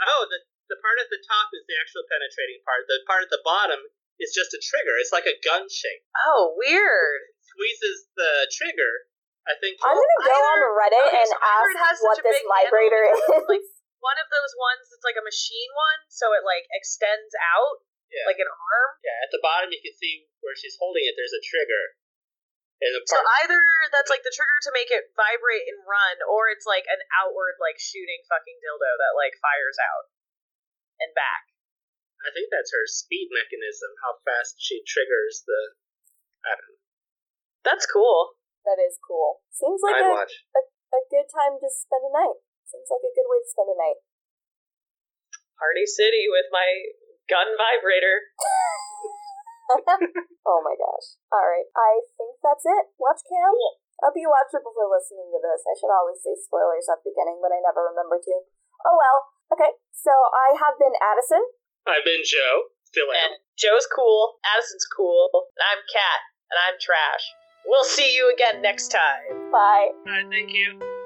Oh, the the part at the top is the actual penetrating part. The part at the bottom is just a trigger. It's like a gun shape. Oh, weird. Squeezes the trigger. I think. I'm gonna go on Reddit and so either it has ask what this big handle vibrator is. Like one of those ones that's like a machine one, so it like extends out Yeah. like an arm. yeah, at the bottom you can see where she's holding it. There's a trigger. And the So either that's like the trigger to make it vibrate and run, or it's like an outward like shooting fucking dildo that like fires out and back. I think that's her speed mechanism. How fast she triggers the. I don't know. That's cool. that is cool. Seems like I'd a, watch. a good time to spend a night. Seems like a good way to spend a night. Party City with my gun vibrator. oh my gosh. Alright, I think that's it. Watch cam. Cool. I hope you watch it before listening to this. I should always say spoilers at the beginning, but I never remember to. Oh well. Okay, so I have been Addison. I've been Joe. Still am. And Joe's cool, Addison's cool, and I'm Kat, and I'm trash. We'll see you again next time. Bye. Alright, thank you.